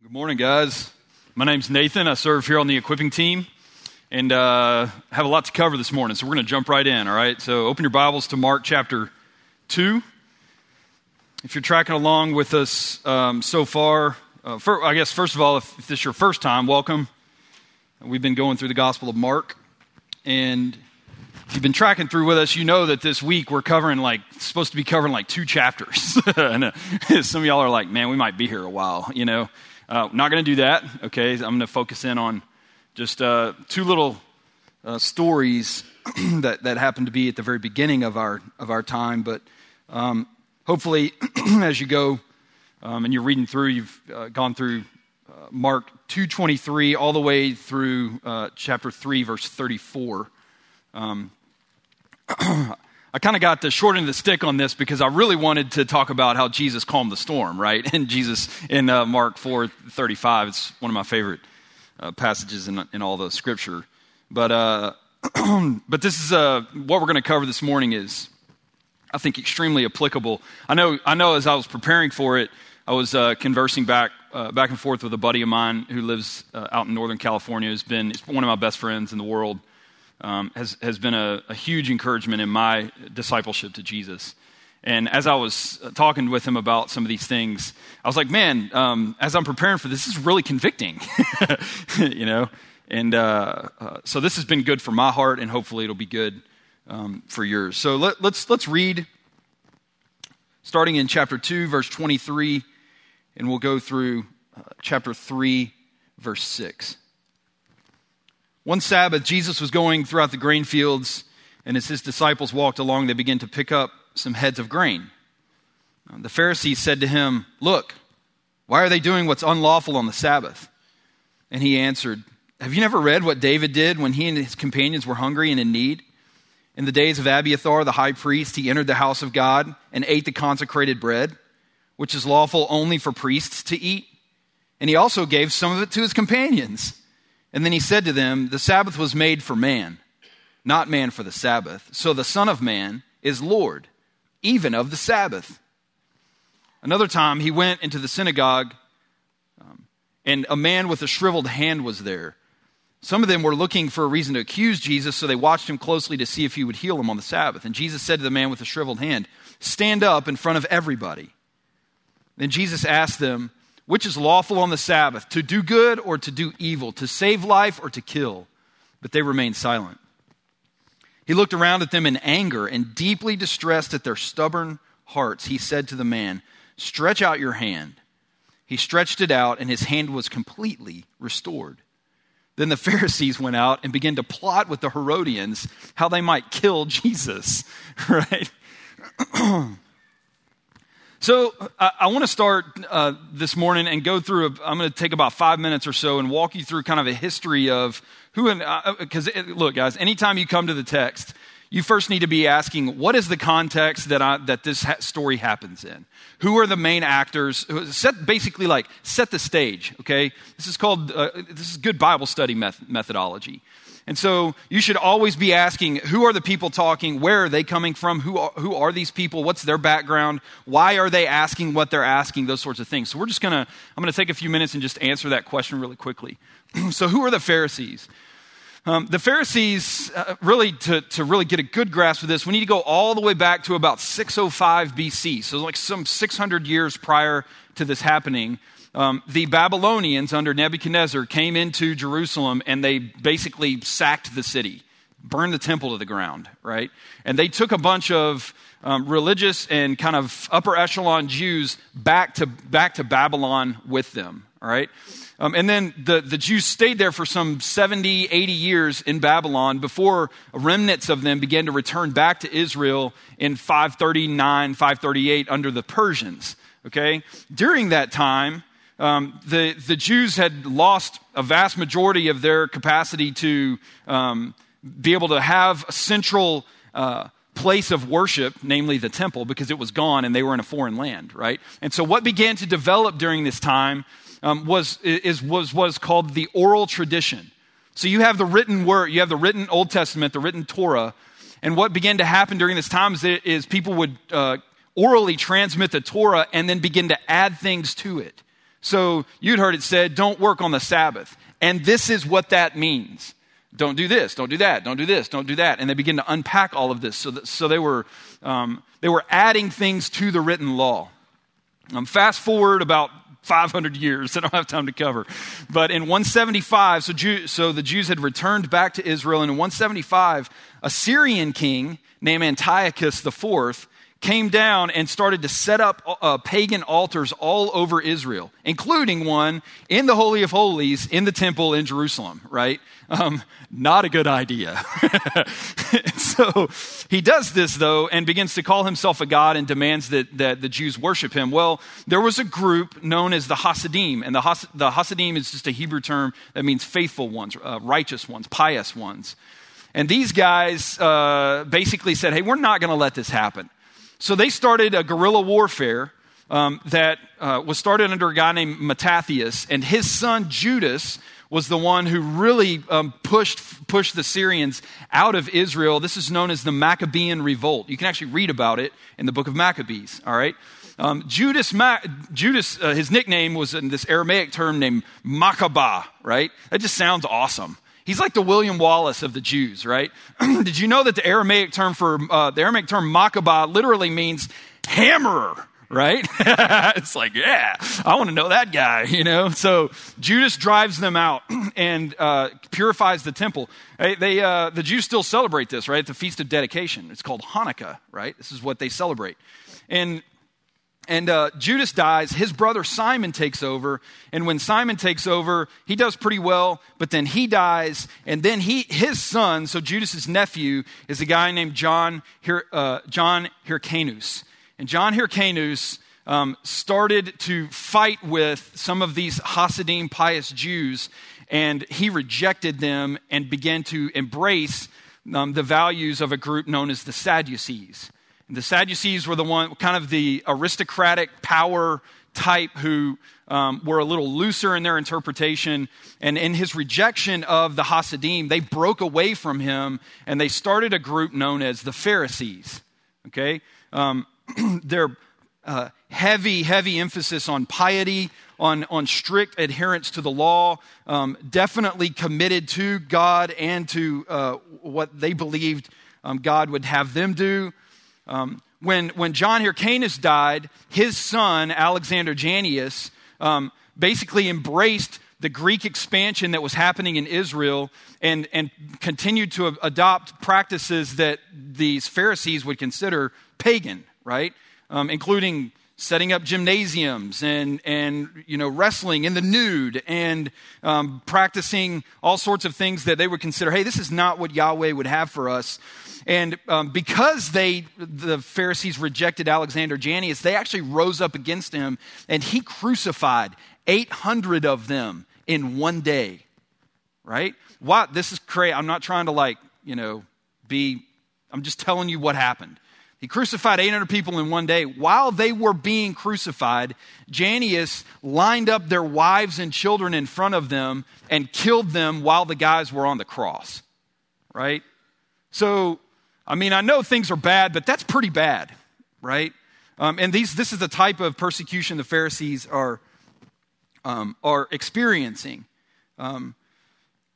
Good morning, guys. My name's Nathan. I serve here on the equipping team and uh, have a lot to cover this morning, so we're going to jump right in, all right? So open your Bibles to Mark chapter 2. If you're tracking along with us um, so far, uh, for, I guess, first of all, if, if this is your first time, welcome. We've been going through the Gospel of Mark, and if you've been tracking through with us, you know that this week we're covering like, supposed to be covering like two chapters. and, uh, some of y'all are like, man, we might be here a while, you know? Uh, not going to do that, okay? I'm going to focus in on just uh, two little uh, stories that, that happened to be at the very beginning of our, of our time. But um, hopefully, as you go um, and you're reading through, you've uh, gone through uh, Mark 2.23 all the way through uh, chapter 3, verse 34. Um, I kind of got the short end of the stick on this because I really wanted to talk about how Jesus calmed the storm, right? And Jesus in uh, Mark 4 35, it's one of my favorite uh, passages in, in all the scripture. But, uh, but this is uh, what we're going to cover this morning is, I think, extremely applicable. I know, I know as I was preparing for it, I was uh, conversing back, uh, back and forth with a buddy of mine who lives out in Northern California, who's been one of my best friends in the world um, has, has been a, a huge encouragement in my discipleship to Jesus. And as I was talking with him about some of these things, I was like, man, um, as I'm preparing for this, this is really convicting, you know? And uh, uh, so this has been good for my heart, and hopefully it'll be good um, for yours. So let, us let's, let's read, starting in chapter 2, verse 23, and we'll go through uh, chapter 3, verse 6. One Sabbath, Jesus was going throughout the grain fields, and as his disciples walked along, they began to pick up some heads of grain. Uh, the Pharisees said to him, Look, why are they doing what's unlawful on the Sabbath? And he answered, Have you never read what David did when he and his companions were hungry and in need? In the days of Abiathar, the high priest, he entered the house of God and ate the consecrated bread, which is lawful only for priests to eat. And he also gave some of it to his companions. And then he said to them, The Sabbath was made for man, not man for the Sabbath. So the Son of Man is Lord, even of the Sabbath. Another time he went into the synagogue, um, and a man with a shriveled hand was there. Some of them were looking for a reason to accuse Jesus, so they watched him closely to see if he would heal him on the Sabbath. And Jesus said to the man with the shriveled hand, Stand up in front of everybody. Then Jesus asked them, which is lawful on the Sabbath, to do good or to do evil, to save life or to kill? But they remained silent. He looked around at them in anger and deeply distressed at their stubborn hearts. He said to the man, Stretch out your hand. He stretched it out, and his hand was completely restored. Then the Pharisees went out and began to plot with the Herodians how they might kill Jesus, right? So I, I want to start uh, this morning and go through. i am going to take about five minutes or so and walk you through kind of a history of who. and Because uh, look, guys, anytime you come to the text, you first need to be asking, what is the context that I, that this ha- story happens in? Who are the main actors? Set basically like set the stage. Okay, this is called uh, this is good Bible study meth- methodology. And so you should always be asking who are the people talking? Where are they coming from? Who are, who are these people? What's their background? Why are they asking what they're asking? Those sorts of things. So we're just going to, I'm going to take a few minutes and just answer that question really quickly. so, who are the Pharisees? Um, the Pharisees, uh, really, to, to really get a good grasp of this, we need to go all the way back to about 605 BC. So, like some 600 years prior to this happening um, the Babylonians under Nebuchadnezzar came into Jerusalem and they basically sacked the city, burned the temple to the ground, right? And they took a bunch of um, religious and kind of upper echelon Jews back to, back to Babylon with them, all right? Um, and then the, the Jews stayed there for some 70, 80 years in Babylon before remnants of them began to return back to Israel in 539, 538 under the Persians. Okay? During that time, um, the, the Jews had lost a vast majority of their capacity to um, be able to have a central uh, place of worship, namely the temple, because it was gone and they were in a foreign land, right? And so what began to develop during this time um, was, is, was, was called the oral tradition. So you have the written word, you have the written Old Testament, the written Torah, and what began to happen during this time is, is people would uh, orally transmit the Torah and then begin to add things to it. So you'd heard it said, don't work on the Sabbath. And this is what that means. Don't do this, don't do that, don't do this, don't do that. And they begin to unpack all of this. So, that, so they, were, um, they were adding things to the written law. Um, fast forward about 500 years. I don't have time to cover. But in 175, so, Jew, so the Jews had returned back to Israel. And in 175, a Syrian king named Antiochus IV came down and started to set up uh, pagan altars all over Israel, including one in the Holy of Holies in the temple in Jerusalem, right? Um, not a good idea. so he does this, though, and begins to call himself a god and demands that, that the Jews worship him. Well, there was a group known as the Hasidim, and the, Has- the Hasidim is just a Hebrew term that means faithful ones, uh, righteous ones, pious ones. And these guys uh, basically said, hey, we're not going to let this happen. So they started a guerrilla warfare um, that uh, was started under a guy named Mattathias, and his son Judas was the one who really um, pushed, pushed the Syrians out of Israel. This is known as the Maccabean Revolt. You can actually read about it in the book of Maccabees, all right? Um, Judas, Ma- Judas uh, his nickname was in this Aramaic term named Maccabah, right? That just sounds awesome. He's like the William Wallace of the Jews, right? Did you know that the Aramaic term for uh, the Aramaic term Maccabah literally means hammerer? Right? it's like, yeah, I want to know that guy, you know? So Judas drives them out and uh, purifies the temple. They, they uh, the Jews still celebrate this, right? The Feast of Dedication. It's called Hanukkah, right? This is what they celebrate. And and uh, Judas dies. His brother Simon takes over. And when Simon takes over, he does pretty well, but then he dies. And then he, his son, so Judas's nephew, is a guy named John, uh, John Hyrcanus. And John Hyrcanus um, started to fight with some of these Hasidim pious Jews, and he rejected them and began to embrace um, the values of a group known as the Sadducees. The Sadducees were the one, kind of the aristocratic power type who um, were a little looser in their interpretation. And in his rejection of the Hasidim, they broke away from him and they started a group known as the Pharisees. Okay? Um, their uh, heavy, heavy emphasis on piety, on, on strict adherence to the law, um, definitely committed to God and to uh, what they believed um, God would have them do. Um, when, when John Hyrcanus died, his son, Alexander Jannaeus, um, basically embraced the Greek expansion that was happening in Israel and, and continued to adopt practices that these Pharisees would consider pagan, right? Um, including setting up gymnasiums and, and you know, wrestling in the nude and um, practicing all sorts of things that they would consider, hey, this is not what Yahweh would have for us. And um, because they, the Pharisees rejected Alexander Jannaeus, they actually rose up against him and he crucified 800 of them in one day. Right? What? This is crazy. I'm not trying to like, you know, be, I'm just telling you what happened. He crucified 800 people in one day. While they were being crucified, Jannaeus lined up their wives and children in front of them and killed them while the guys were on the cross. Right? So I mean, I know things are bad, but that's pretty bad, right? Um, and these, this is the type of persecution the Pharisees are, um, are experiencing. Um,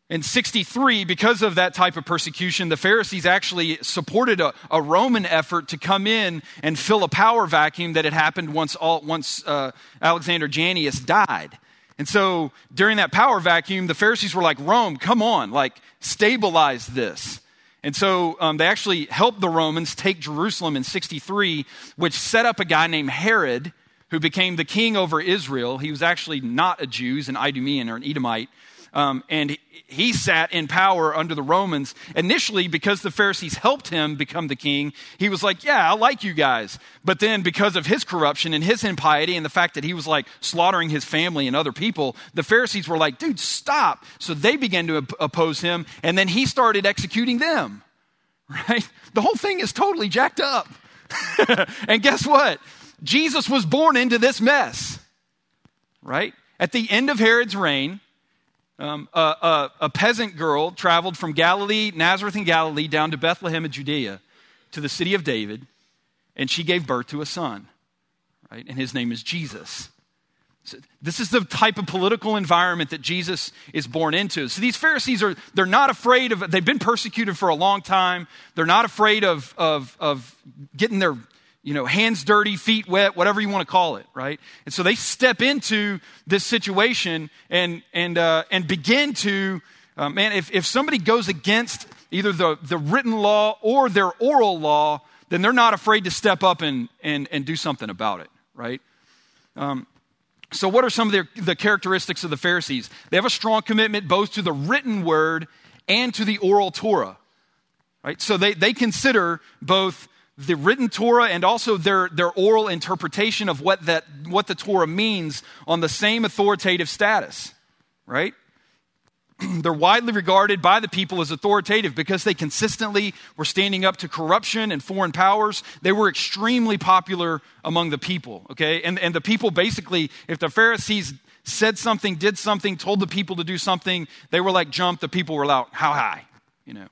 in 63, because of that type of persecution, the Pharisees actually supported a, a, Roman effort to come in and fill a power vacuum that had happened once, all, once uh, Alexander Jannaeus died. And so during that power vacuum, the Pharisees were like, Rome, come on, like, stabilize this. And so um, they actually helped the Romans take Jerusalem in 63, which set up a guy named Herod, who became the king over Israel. He was actually not a Jew, an Idumean or an Edomite. Um, and he sat in power under the Romans. Initially, because the Pharisees helped him become the king, he was like, Yeah, I like you guys. But then, because of his corruption and his impiety and the fact that he was like slaughtering his family and other people, the Pharisees were like, Dude, stop. So they began to op- oppose him, and then he started executing them. Right? The whole thing is totally jacked up. and guess what? Jesus was born into this mess. Right? At the end of Herod's reign, um, a, a, a peasant girl traveled from Galilee, Nazareth in Galilee, down to Bethlehem in Judea to the city of David, and she gave birth to a son, right? And his name is Jesus. This is the type of political environment that Jesus is born into. So these Pharisees are, they're not afraid of, they've been persecuted for a long time. They're not afraid of, of, of getting their, you know, hands dirty, feet wet, whatever you want to call it, right? And so they step into this situation and, and, uh, and begin to, uh, man, if, if somebody goes against either the, the written law or their oral law, then they're not afraid to step up and, and, and do something about it, right? Um, so, what are some of the, the characteristics of the Pharisees? They have a strong commitment both to the written word and to the oral Torah. Right? So, they, they consider both the written Torah and also their, their oral interpretation of what, that, what the Torah means on the same authoritative status. Right? they're widely regarded by the people as authoritative because they consistently were standing up to corruption and foreign powers. They were extremely popular among the people, okay? And, and the people basically, if the Pharisees said something, did something, told the people to do something, they were like jump, the people were like, how high, you know?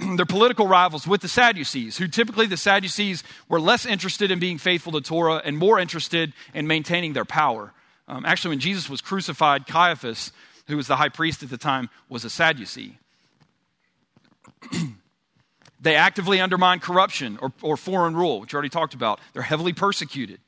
They're political rivals with the Sadducees, who typically the Sadducees were less interested in being faithful to Torah and more interested in maintaining their power. Um, actually, when Jesus was crucified, Caiaphas who was the high priest at the time, was a Sadducee. they actively undermine corruption or, or foreign rule, which we already talked about. They're heavily persecuted.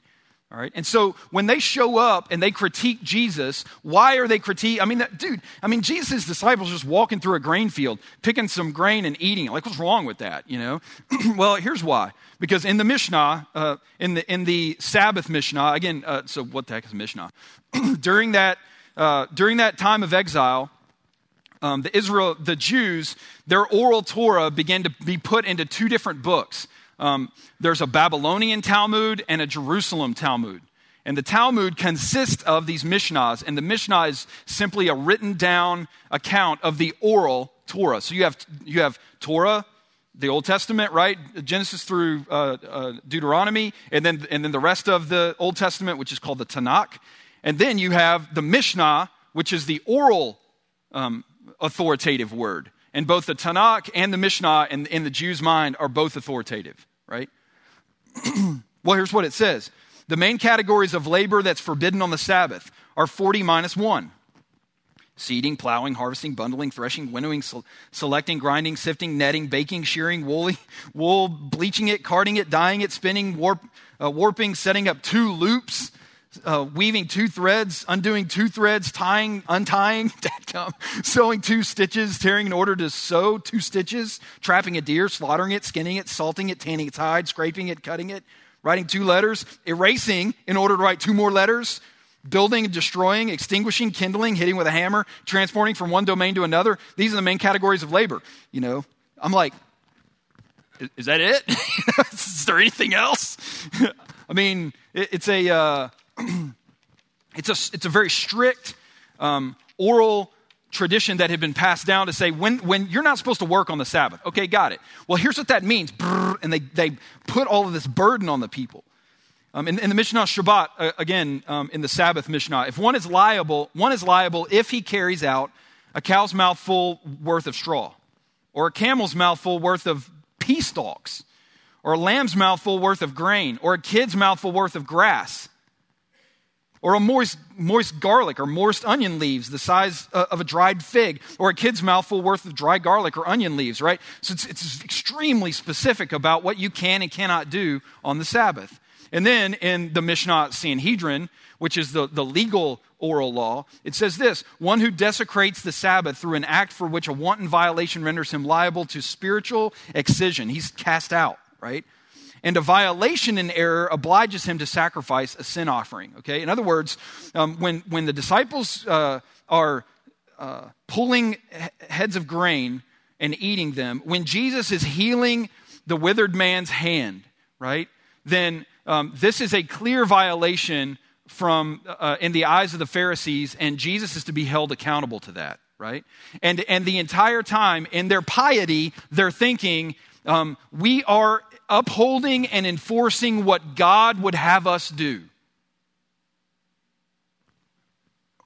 All right. And so when they show up and they critique Jesus, why are they critique? I mean, that, dude, I mean, Jesus' disciples just walking through a grain field, picking some grain and eating it. Like, what's wrong with that? You know? well, here's why. Because in the Mishnah, uh, in, the, in the Sabbath Mishnah, again, uh, so what the heck is Mishnah? During that uh, during that time of exile, um, the Israel, the Jews, their oral Torah began to be put into two different books. Um, there's a Babylonian Talmud and a Jerusalem Talmud. And the Talmud consists of these Mishnahs, and the Mishnah is simply a written down account of the oral Torah. So you have, you have Torah, the Old Testament, right? Genesis through uh, uh, Deuteronomy, and then, and then the rest of the Old Testament, which is called the Tanakh. And then you have the Mishnah, which is the oral um, authoritative word. And both the Tanakh and the Mishnah in, in the Jew's mind are both authoritative, right? well, here's what it says The main categories of labor that's forbidden on the Sabbath are 40 minus 1 seeding, plowing, harvesting, bundling, threshing, winnowing, selecting, grinding, sifting, netting, baking, shearing, woolly, wool, bleaching it, carding it, dyeing it, spinning, warp, uh, warping, setting up two loops, uh, weaving two threads, undoing two threads, tying, untying, sewing two stitches, tearing in order to sew two stitches, trapping a deer, slaughtering it, skinning it, salting it, tanning its hide, scraping it, cutting it, writing two letters, erasing in order to write two more letters, building destroying, extinguishing, kindling, hitting with a hammer, transporting from one domain to another. These are the main categories of labor. You know, I'm like, is that it? is there anything else? I mean, it's a. Uh, it's, a, it's a very strict um, oral tradition that had been passed down to say when, when you're not supposed to work on the Sabbath. Okay, got it. Well, here's what that means. And they, they put all of this burden on the people. Um, in, in, the Mishnah Shabbat, uh, again, um, in the Sabbath Mishnah, if one is liable, one is liable if he carries out a cow's mouthful worth of straw, or a camel's mouthful worth of pea stalks, or a lamb's mouthful worth of grain, or a kid's mouthful worth of grass or a moist, moist garlic or moist onion leaves the size uh, of a dried fig, or a kid's mouthful worth of dry garlic or onion leaves, right? So it's, it's extremely specific about what you can and cannot do on the Sabbath. And then in the Mishnah Sanhedrin, which is the, the legal oral law, it says this one who desecrates the Sabbath through an act for which a wanton violation renders him liable to spiritual excision. He's cast out, right? And a violation in error obliges him to sacrifice a sin offering. Okay? In other words, um, when, when the disciples uh, are uh, pulling heads of grain and eating them, when Jesus is healing the withered man's hand, right, then um, this is a clear violation from uh, in the eyes of the Pharisees, and Jesus is to be held accountable to that, right? And and the entire time in their piety, they're thinking, um, we are upholding and enforcing what God would have us do.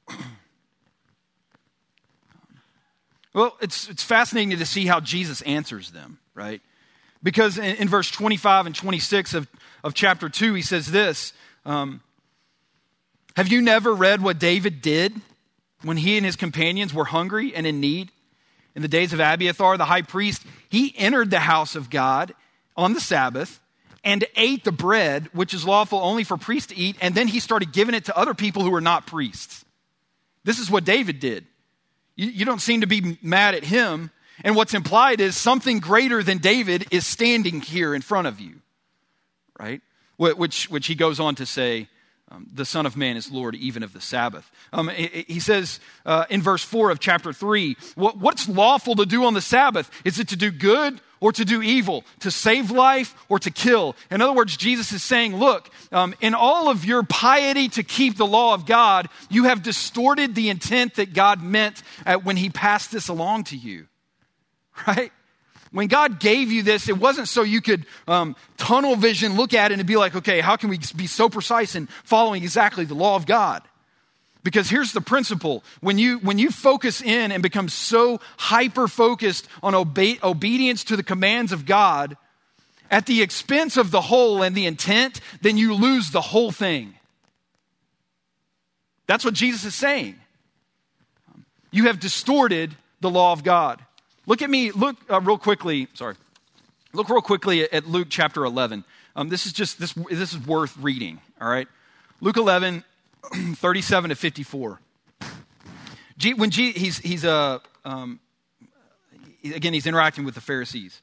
Well, it's, it's fascinating to see how Jesus answers them, right? Because in, in verse 25 and 26 of, of chapter 2, he says this um, Have you never read what David did when he and his companions were hungry and in need? In the days of Abiathar, the high priest, he entered the house of God on the Sabbath and ate the bread, which is lawful only for priests to eat, and then he started giving it to other people who were not priests. This is what David did. You, you don't seem to be mad at him. And what's implied is something greater than David is standing here in front of you, right? Which, which he goes on to say, um, the Son of Man is Lord even of the Sabbath. Um, he says uh, in verse 4 of chapter 3 what, what's lawful to do on the Sabbath? Is it to do good or to do evil, to save life or to kill? In other words, Jesus is saying, look, um, in all of your piety to keep the law of God, you have distorted the intent that God meant when he passed this along to you, right? When God gave you this, it wasn't so you could um, tunnel vision look at it and be like, okay, how can we be so precise in following exactly the law of God? Because here's the principle when you, when you focus in and become so hyper focused on obe- obedience to the commands of God at the expense of the whole and the intent, then you lose the whole thing. That's what Jesus is saying. You have distorted the law of God. Look at me, look uh, real quickly, sorry. Look real quickly at Luke chapter 11. Um, this is just, this, this is worth reading, all right? Luke 11, 37 to 54. G, when G, he's, he's uh, um, again, he's interacting with the Pharisees.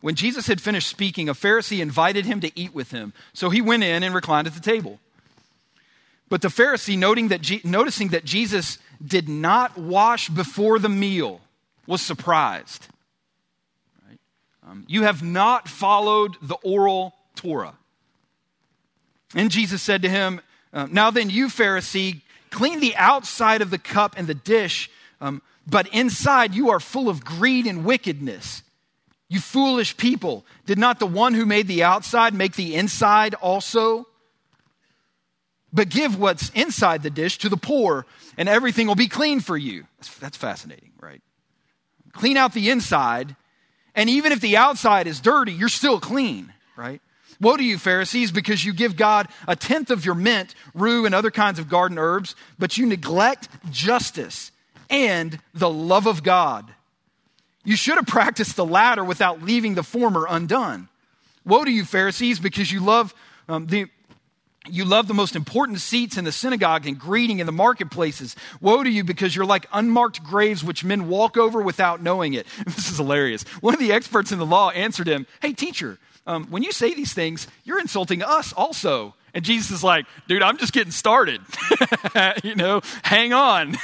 When Jesus had finished speaking, a Pharisee invited him to eat with him. So he went in and reclined at the table. But the Pharisee, noting that G, noticing that Jesus did not wash before the meal, was surprised. Right? Um, you have not followed the oral Torah. And Jesus said to him, uh, Now then, you Pharisee, clean the outside of the cup and the dish, um, but inside you are full of greed and wickedness. You foolish people, did not the one who made the outside make the inside also? But give what's inside the dish to the poor, and everything will be clean for you. That's, that's fascinating, right? Clean out the inside, and even if the outside is dirty, you're still clean, right? Woe to you, Pharisees, because you give God a tenth of your mint, rue, and other kinds of garden herbs, but you neglect justice and the love of God. You should have practiced the latter without leaving the former undone. Woe to you, Pharisees, because you love um, the you love the most important seats in the synagogue and greeting in the marketplaces. Woe to you because you're like unmarked graves which men walk over without knowing it. This is hilarious. One of the experts in the law answered him, Hey, teacher, um, when you say these things, you're insulting us also. And Jesus is like, dude, I'm just getting started. you know, hang on.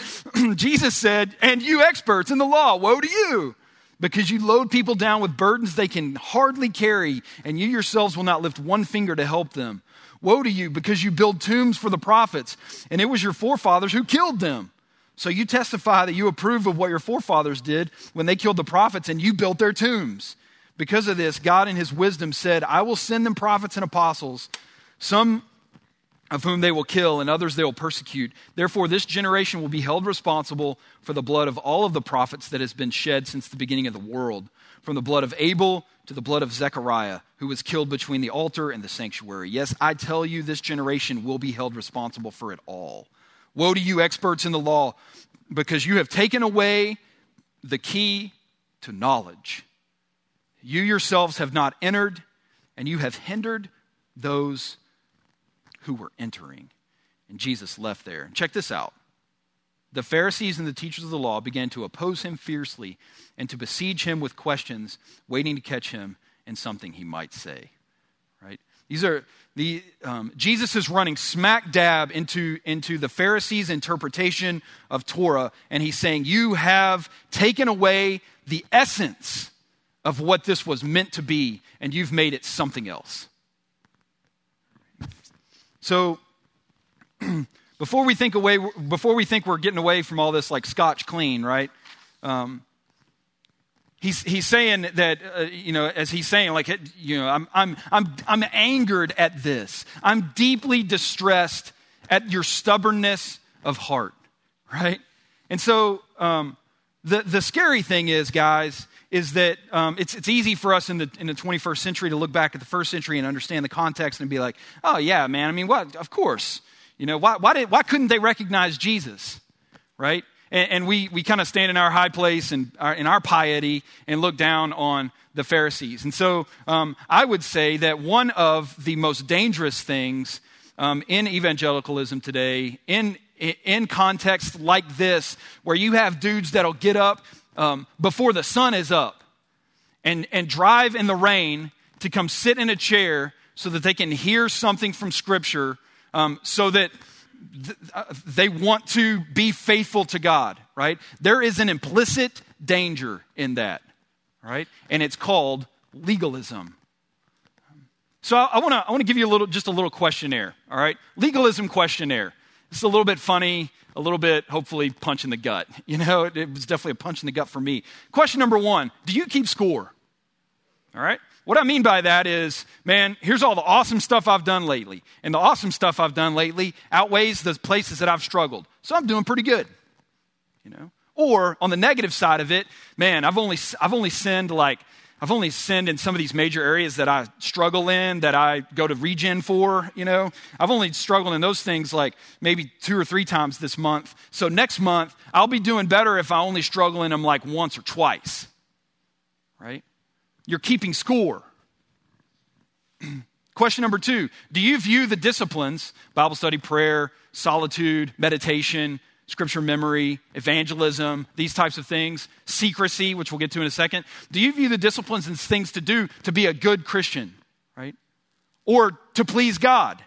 Jesus said, and you experts in the law, woe to you because you load people down with burdens they can hardly carry, and you yourselves will not lift one finger to help them. Woe to you because you build tombs for the prophets, and it was your forefathers who killed them. So you testify that you approve of what your forefathers did when they killed the prophets and you built their tombs. Because of this, God in his wisdom said, I will send them prophets and apostles, some of whom they will kill, and others they will persecute. Therefore, this generation will be held responsible for the blood of all of the prophets that has been shed since the beginning of the world, from the blood of Abel to the blood of Zechariah, who was killed between the altar and the sanctuary. Yes, I tell you, this generation will be held responsible for it all. Woe to you, experts in the law, because you have taken away the key to knowledge. You yourselves have not entered, and you have hindered those who were entering. And Jesus left there. Check this out. The Pharisees and the teachers of the law began to oppose him fiercely and to besiege him with questions, waiting to catch him in something he might say. Right? These are the um, Jesus is running smack dab into, into the Pharisees' interpretation of Torah, and he's saying, You have taken away the essence of what this was meant to be, and you've made it something else. So before we think away, before we think we're getting away from all this like Scotch clean, right? Um, he's he's saying that uh, you know as he's saying like you know I'm I'm I'm I'm angered at this. I'm deeply distressed at your stubbornness of heart, right? And so um, the the scary thing is, guys, is that um, it's, it's easy for us in the, in the 21st century to look back at the first century and understand the context and be like, oh, yeah, man, I mean, what? Of course You know, why, why, did, why couldn't they recognize Jesus? Right? And, and we, we kind of stand in our high place and our, in our piety and look down on the Pharisees. And so um, I would say that one of the most dangerous things um, in evangelicalism today, in, in context like this, where you have dudes that'll get up um, before the sun is up and, and drive in the rain to come sit in a chair so that they can hear something from Scripture um, so that th- uh, they want to be faithful to God, right? There is an implicit danger in that, right? And it's called legalism. So I, I want to I want to give you a little just a little questionnaire, all right? Legalism questionnaire. It's a little bit funny, a little bit hopefully punch in the gut. You know, it, it was definitely a punch in the gut for me. Question number one: Do you keep score? All right. What I mean by that is, man, here's all the awesome stuff I've done lately. And the awesome stuff I've done lately outweighs the places that I've struggled. So I'm doing pretty good. You know? Or on the negative side of it, man, I've only I've only sinned like I've only sinned in some of these major areas that I struggle in, that I go to regen for, you know. I've only struggled in those things like maybe two or three times this month. So next month, I'll be doing better if I only struggle in them like once or twice. Right? You're keeping score. Question number two Do you view the disciplines, Bible study, prayer, solitude, meditation, scripture memory, evangelism, these types of things, secrecy, which we'll get to in a second, do you view the disciplines and things to do to be a good Christian, right? Or to please God?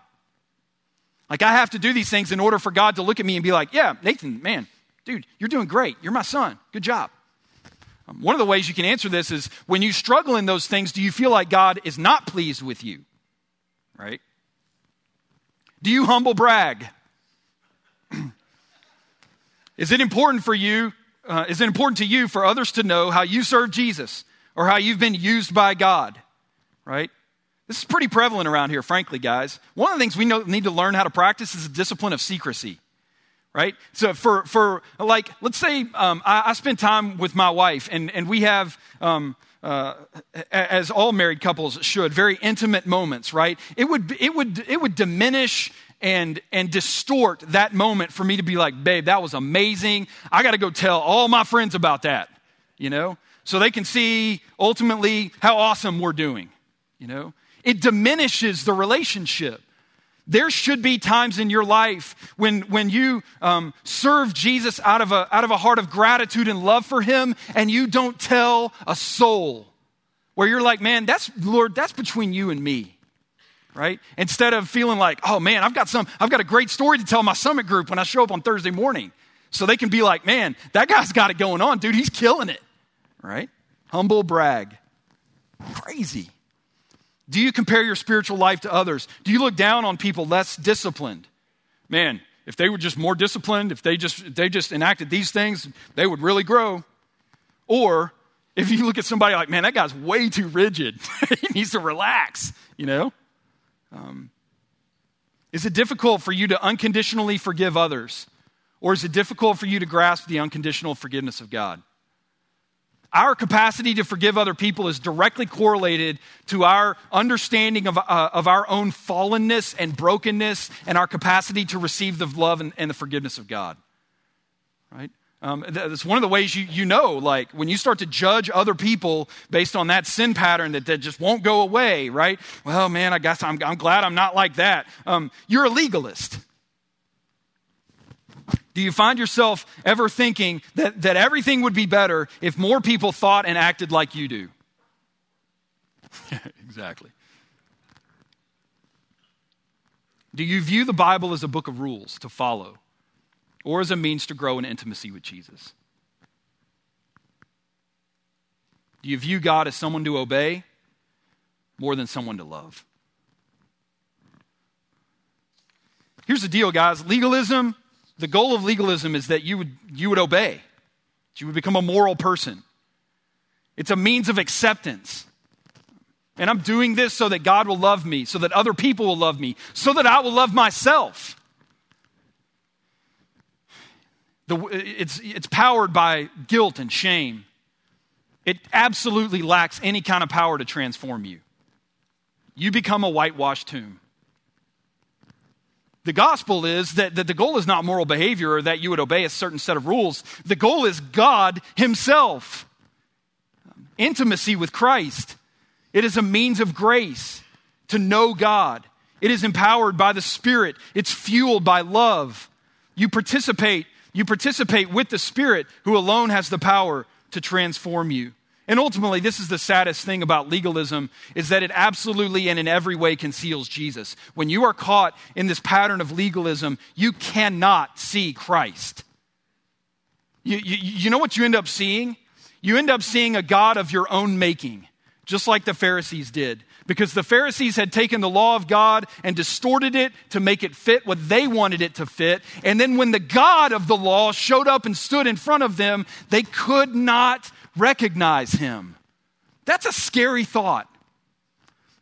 Like, I have to do these things in order for God to look at me and be like, yeah, Nathan, man, dude, you're doing great. You're my son. Good job. Um, one of the ways you can answer this is when you struggle in those things, do you feel like God is not pleased with you? Right? Do you humble brag? Is it important for you? Uh, is it important to you for others to know how you serve Jesus or how you've been used by God? Right? This is pretty prevalent around here, frankly, guys. One of the things we know, need to learn how to practice is the discipline of secrecy right? So for, for like, let's say um, I, I spend time with my wife and, and we have, um, uh, as all married couples should, very intimate moments, right? It would, it would, it would diminish and, and distort that moment for me to be like, babe, that was amazing. I got to go tell all my friends about that, you know? So they can see ultimately how awesome we're doing, you know? It diminishes the relationship. There should be times in your life when, when you um, serve Jesus out of, a, out of a heart of gratitude and love for Him, and you don't tell a soul. Where you're like, man, that's, Lord, that's between you and me, right? Instead of feeling like, oh man, I've got some, I've got a great story to tell my summit group when I show up on Thursday morning. So they can be like, man, that guy's got it going on, dude, he's killing it, right? Humble brag. Crazy. Do you compare your spiritual life to others? Do you look down on people less disciplined? Man, if they were just more disciplined, if they just, if they just enacted these things, they would really grow. Or if you look at somebody like, man, that guy's way too rigid, he needs to relax, you know? Um, is it difficult for you to unconditionally forgive others? Or is it difficult for you to grasp the unconditional forgiveness of God? Our capacity to forgive other people is directly correlated to our understanding of, uh, of our own fallenness and brokenness and our capacity to receive the love and, and the forgiveness of God. Right? Um, that's one of the ways you, you know, like when you start to judge other people based on that sin pattern that, that just won't go away, right? Well, man, I guess I'm, I'm glad I'm not like that. Um, you're a legalist. Do you find yourself ever thinking that, that everything would be better if more people thought and acted like you do? exactly. Do you view the Bible as a book of rules to follow or as a means to grow in intimacy with Jesus? Do you view God as someone to obey more than someone to love? Here's the deal, guys legalism the goal of legalism is that you would, you would obey, that you would become a moral person. It's a means of acceptance. And I'm doing this so that God will love me, so that other people will love me, so that I will love myself. The, it's, it's powered by guilt and shame. It absolutely lacks any kind of power to transform you. You become a whitewashed tomb. The gospel is that, that the goal is not moral behavior or that you would obey a certain set of rules. The goal is God Himself. Intimacy with Christ. It is a means of grace to know God. It is empowered by the Spirit. It's fueled by love. You participate, you participate with the Spirit who alone has the power to transform you. And ultimately, this is the saddest thing about legalism is that it absolutely and in every way conceals Jesus. When you are caught in this pattern of legalism, you cannot see Christ. You, you, you know what you end up seeing? You end up seeing a God of your own making, just like the Pharisees did. Because the Pharisees had taken the law of God and distorted it to make it fit what they wanted it to fit. And then when the God of the law showed up and stood in front of them, they could not recognize him. That's a scary thought.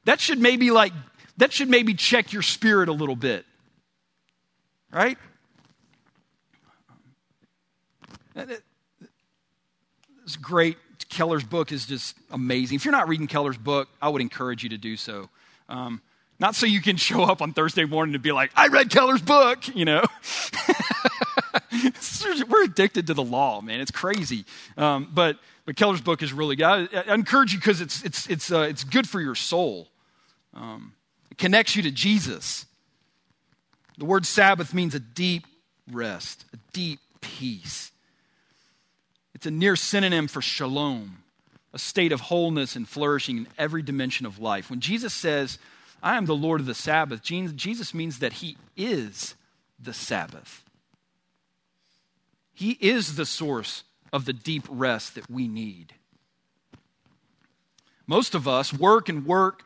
That should maybe like that should maybe check your spirit a little bit. Right? It's great. Keller's book is just amazing. If you're not reading Keller's book, I would encourage you to do so. Um, not so you can show up on Thursday morning and be like, I read Keller's book, you know. We're addicted to the law, man. It's crazy. Um, but but Keller's book is really good. I, I encourage you because it's, it's, it's, uh, it's good for your soul. Um, it connects you to Jesus. The word Sabbath means a deep rest, a deep peace. It's a near synonym for shalom, a state of wholeness and flourishing in every dimension of life. When Jesus says, I am the Lord of the Sabbath, Jesus means that He is the Sabbath. He is the source of the deep rest that we need. Most of us work and work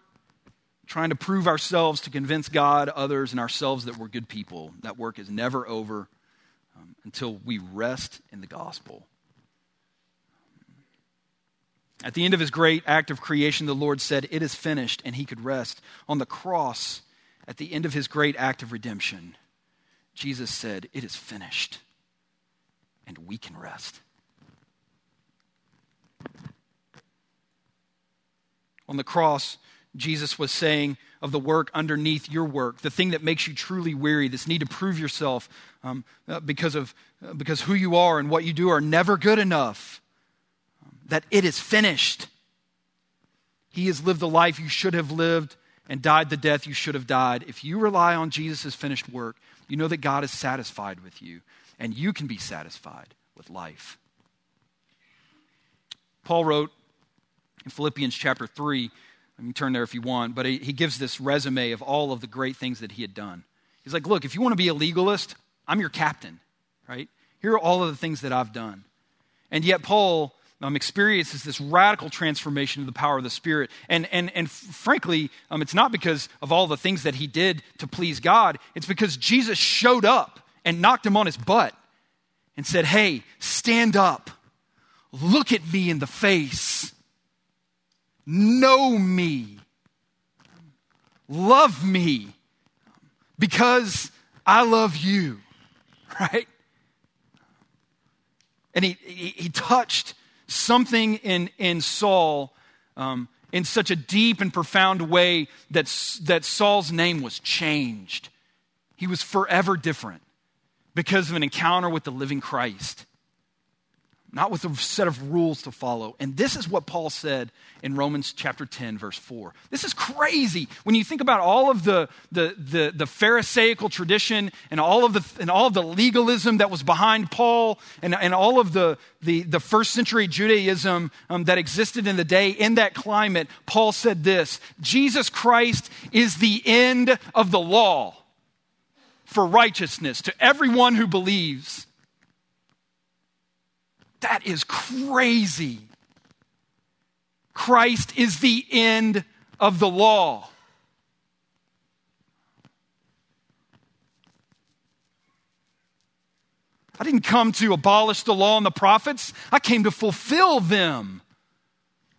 trying to prove ourselves to convince God, others, and ourselves that we're good people. That work is never over um, until we rest in the gospel. At the end of his great act of creation, the Lord said, It is finished, and he could rest. On the cross, at the end of his great act of redemption, Jesus said, It is finished, and we can rest. On the cross, Jesus was saying of the work underneath your work, the thing that makes you truly weary, this need to prove yourself um, uh, because of uh, because who you are and what you do are never good enough. That it is finished. He has lived the life you should have lived and died the death you should have died. If you rely on Jesus' finished work, you know that God is satisfied with you, and you can be satisfied with life. Paul wrote in Philippians chapter 3. You can turn there if you want, but he gives this resume of all of the great things that he had done. He's like, Look, if you want to be a legalist, I'm your captain, right? Here are all of the things that I've done. And yet, Paul um, experiences this radical transformation of the power of the Spirit. And, and, and frankly, um, it's not because of all the things that he did to please God, it's because Jesus showed up and knocked him on his butt and said, Hey, stand up, look at me in the face. Know me, love me, because I love you, right? And he, he, he touched something in, in Saul um, in such a deep and profound way that, that Saul's name was changed. He was forever different because of an encounter with the living Christ not with a set of rules to follow. And this is what Paul said in Romans chapter 10, verse 4. This is crazy. When you think about all of the, the, the, the Pharisaical tradition and all of the, and all of the legalism that was behind Paul and, and all of the, the, the first century Judaism um, that existed in the day, in that climate, Paul said this Jesus Christ is the end of the law for righteousness to everyone who believes. That is crazy. Christ is the end of the law. I didn't come to abolish the law and the prophets, I came to fulfill them.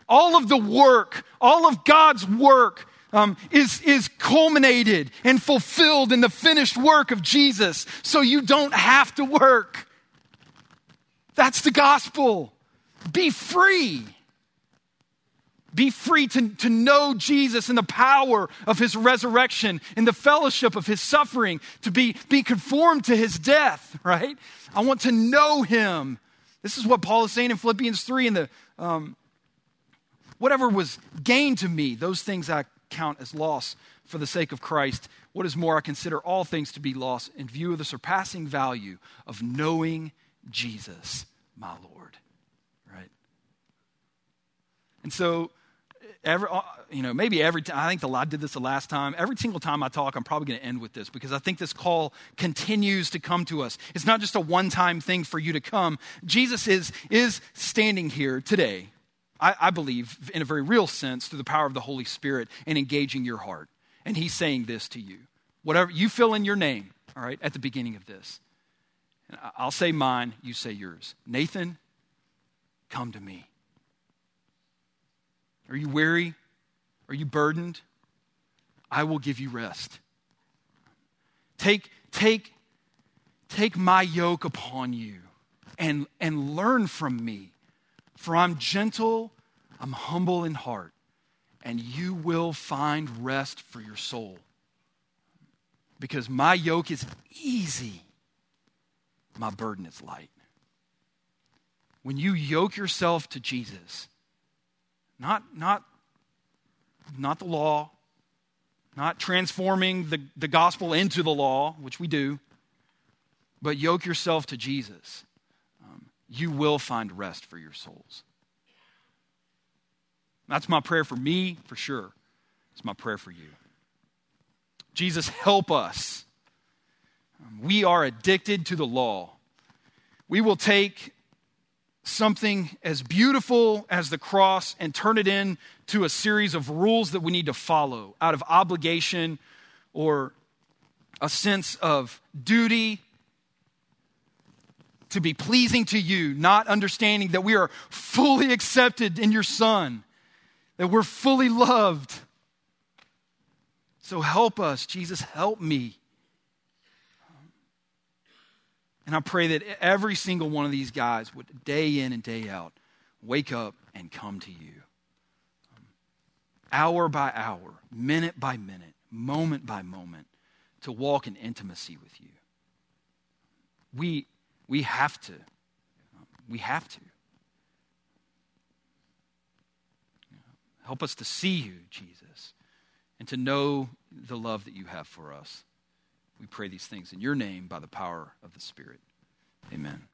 All of the work, all of God's work um, is, is culminated and fulfilled in the finished work of Jesus, so you don't have to work. That's the gospel. Be free. be free to, to know Jesus and the power of his resurrection and the fellowship of his suffering, to be, be conformed to his death, right? I want to know him. This is what Paul is saying in Philippians 3 in the um, whatever was gained to me, those things I count as loss for the sake of Christ. What is more, I consider all things to be loss in view of the surpassing value of knowing Jesus, my Lord. Right? And so, every, uh, you know, maybe every time, I think the, I did this the last time. Every single time I talk, I'm probably going to end with this because I think this call continues to come to us. It's not just a one time thing for you to come. Jesus is, is standing here today I, I, believe, in a very real sense, through the power of the Holy Spirit and engaging your heart. And He's saying this to you. Whatever you fill in your name, all right, at the beginning of this. And I'll say mine, you say yours. Nathan, come to me. Are you weary? Are you burdened? I will give you rest. Take, take, take my yoke upon you and, and learn from me for I'm gentle, I'm humble in heart, and you will find rest for your soul. Because my yoke is easy, my burden is light. When you yoke yourself to Jesus, not, not, not the law, not transforming the, the gospel into the law, which we do, but yoke yourself to Jesus um, you will find rest for your souls. That's my prayer for me, for sure. It's my prayer for you. Jesus, help us. We are addicted to the law. We will take something as beautiful as the cross and turn it into a series of rules that we need to follow out of obligation or a sense of duty to be pleasing to you, not understanding that we are fully accepted in your Son, that we're fully loved. So help us, Jesus, help me. And I pray that every single one of these guys would, day in and day out, wake up and come to you. Hour by hour, minute by minute, moment by moment, to walk in intimacy with you. We, we have to. We have to. Help us to see you, Jesus, and to know the love that you have for us. We pray these things in your name by the power of the Spirit. Amen.